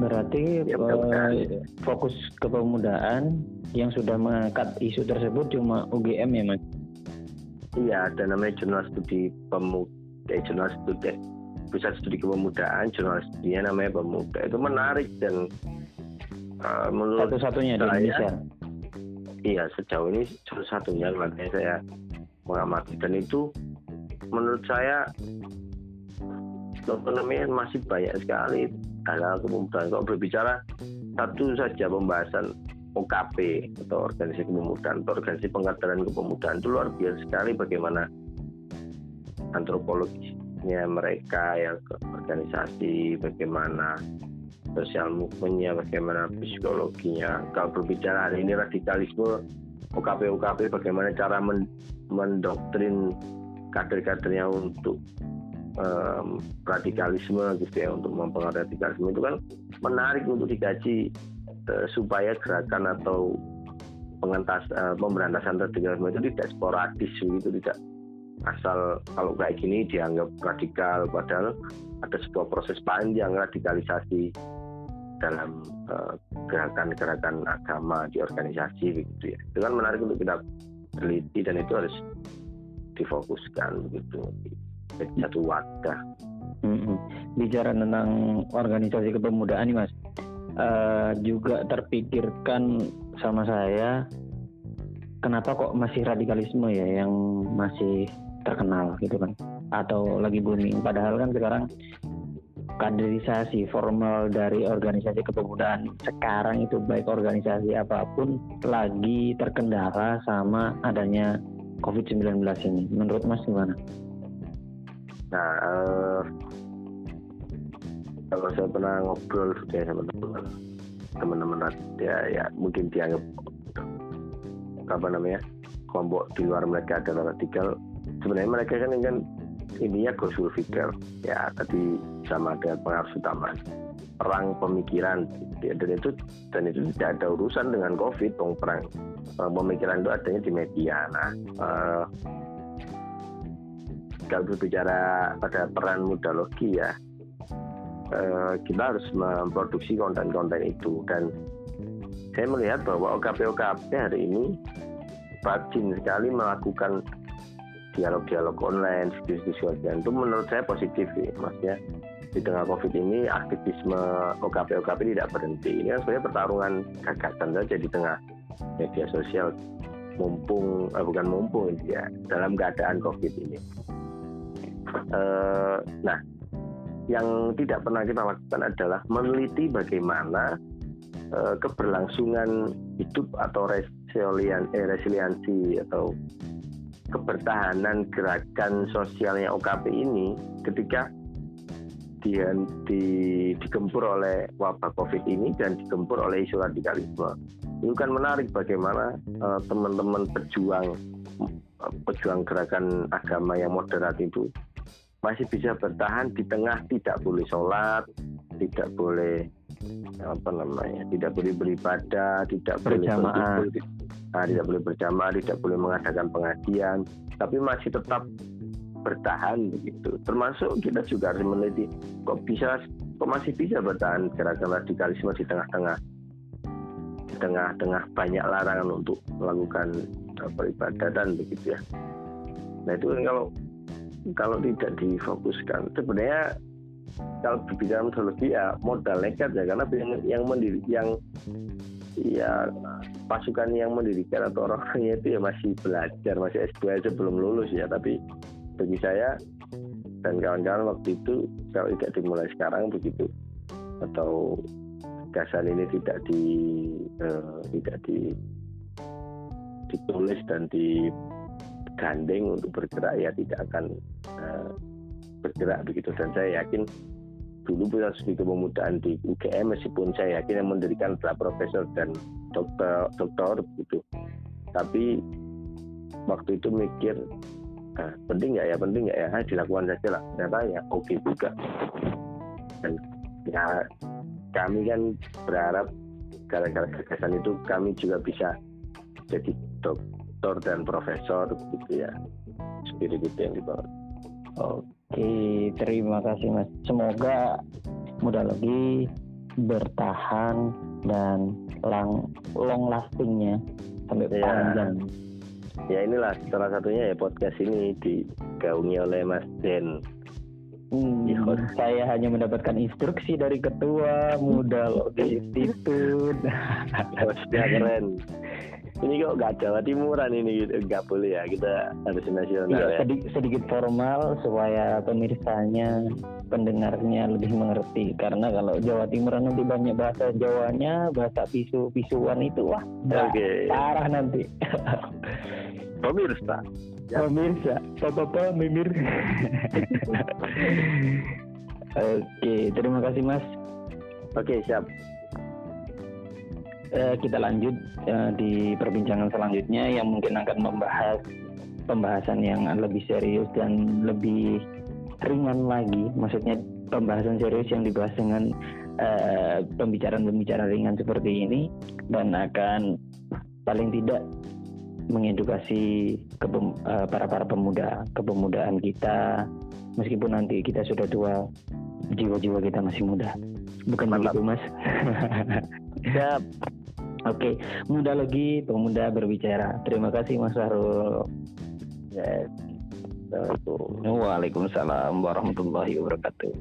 Berarti Ya, eh, mudah-mudahan. fokus kepemudaan yang sudah mengangkat isu tersebut cuma UGM ya mas? Iya, ada namanya jurnal studi pemuda, eh, jurnal studi pusat studi kepemudaan, jurnal studinya namanya pemuda. Itu menarik dan eh, menurut Satu-satunya di Indonesia. iya sejauh ini salah satunya makanya saya mengamati dan itu menurut saya namanya masih banyak sekali hal kepemudaan. Kalau berbicara satu saja pembahasan OKP atau organisasi kepemudaan atau organisasi pengkaderan kepemudaan itu luar biasa sekali bagaimana antropologisnya mereka yang organisasi bagaimana sosial movementnya bagaimana psikologinya kalau berbicara hari ini radikalisme OKP OKP bagaimana cara men- mendoktrin kader-kadernya untuk em, radikalisme gitu ya untuk mempengaruhi radikalisme itu kan menarik untuk dikaji eh, supaya gerakan atau pengentas eh, pemberantasan radikalisme itu tidak sporadis begitu tidak asal kalau kayak gini dianggap radikal padahal ada sebuah proses panjang radikalisasi dalam eh, gerakan-gerakan agama di organisasi begitu ya. Itu kan menarik untuk kita teliti dan itu harus difokuskan begitu jadi satu wadah. Bicara tentang organisasi kepemudaan nih mas, Eh, juga terpikirkan sama saya, kenapa kok masih radikalisme ya yang masih terkenal gitu kan, atau lagi booming. Padahal kan sekarang kaderisasi formal dari organisasi kepemudaan sekarang itu baik organisasi apa pun lagi terkendala sama adanya COVID-19 ini. Menurut Mas gimana? Nah, eh, kalau saya pernah ngobrol ya sama teman teman-teman ya, ya mungkin dianggap apa namanya kelompok di luar mereka adalah radikal. Sebenarnya mereka kan kan ininya gosul fikir ya tadi sama dengan pengaruh utama perang pemikiran ya, dan itu dan itu tidak ada urusan dengan covid dong perang perang pemikiran itu adanya di media nah eh, kalau berbicara pada peran mudalogi ya eh, kita harus memproduksi konten-konten itu dan saya melihat bahwa OKP-OKP hari ini rajin sekali melakukan dialog-dialog online, diskusi-diskusi online itu menurut saya positif ya, maksudnya di tengah COVID ini aktivisme OKP-OKP tidak berhenti. Ini kan sebenarnya pertarungan gagasan saja di tengah media sosial mumpung eh, bukan mumpung ya dalam keadaan COVID ini. Eh, nah, yang tidak pernah kita lakukan adalah meneliti bagaimana eh, keberlangsungan hidup atau resilian, eh, resiliensi atau kebertahanan gerakan sosialnya OKP ini ketika dia di, digempur oleh wabah COVID ini dan digempur oleh isu radikalisme. Itu kan menarik bagaimana eh, teman-teman pejuang eh, pejuang gerakan agama yang moderat itu masih bisa bertahan di tengah tidak boleh sholat, tidak boleh apa namanya, tidak boleh beribadah, tidak Berjamaah. boleh berkumpul, nah, tidak boleh berjamaah, tidak boleh mengadakan pengajian, tapi masih tetap bertahan begitu. Termasuk kita juga harus meneliti kok bisa, kok masih bisa bertahan gerakan radikalisme di tengah-tengah, di tengah-tengah banyak larangan untuk melakukan eh, peribadatan begitu ya. Nah itu kan kalau kalau tidak difokuskan. Sebenarnya kalau berbicara metodologi ya modal nekat ya karena yang yang yang ya pasukan yang mendirikan atau orangnya itu ya masih belajar masih S2 aja belum lulus ya. Tapi bagi saya dan kawan-kawan waktu itu kalau tidak dimulai sekarang begitu atau gasan ini tidak di eh, tidak di ditulis dan digandeng untuk bergerak ya tidak akan eh, bergerak begitu. Dan saya yakin dulu pusat studi kepemudaan di UGM meskipun saya yakin yang mendirikan adalah profesor dan dokter dokter begitu. Tapi waktu itu mikir ah, penting nggak ya penting nggak ya? Ah, dilakukan saja lah. Ternyata ya oke juga. Dan ya kami kan berharap gara-gara gagasan itu kami juga bisa jadi dokter dan profesor gitu ya spirit itu yang dibawa Oke, terima kasih Mas. Semoga mudah lagi bertahan dan lang long lastingnya sampai Ya. panjang. Ya inilah salah satunya ya podcast ini digaungi oleh Mas Den. Hmm, Iya. saya hanya mendapatkan instruksi dari ketua muda Logi Institut. Hostnya keren. Ini kok nggak Jawa Timuran ini gitu. nggak boleh ya kita harus nasional Iya, ya. sedi- sedikit formal supaya pemirsanya, pendengarnya lebih mengerti. Karena kalau Jawa Timur nanti banyak bahasa Jawanya, bahasa pisu-pisuan itu wah Oke. parah nanti. Pemirsa, Ya. Pemirsa, papa mimir. Oke, terima kasih Mas. oke siap. Eh, kita lanjut eh, di perbincangan selanjutnya yang mungkin akan membahas pembahasan yang lebih serius dan lebih ringan lagi. Maksudnya pembahasan serius yang dibahas dengan eh, pembicaraan-pembicaraan ringan seperti ini dan akan paling tidak mengedukasi kepem- eh, para para pemuda kepemudaan kita meskipun nanti kita sudah tua jiwa-jiwa kita masih muda bukan begitu mas Siap. Oke, muda lagi pemuda berbicara. Terima kasih Mas Sarul. Yes. Waalaikumsalam warahmatullahi wabarakatuh.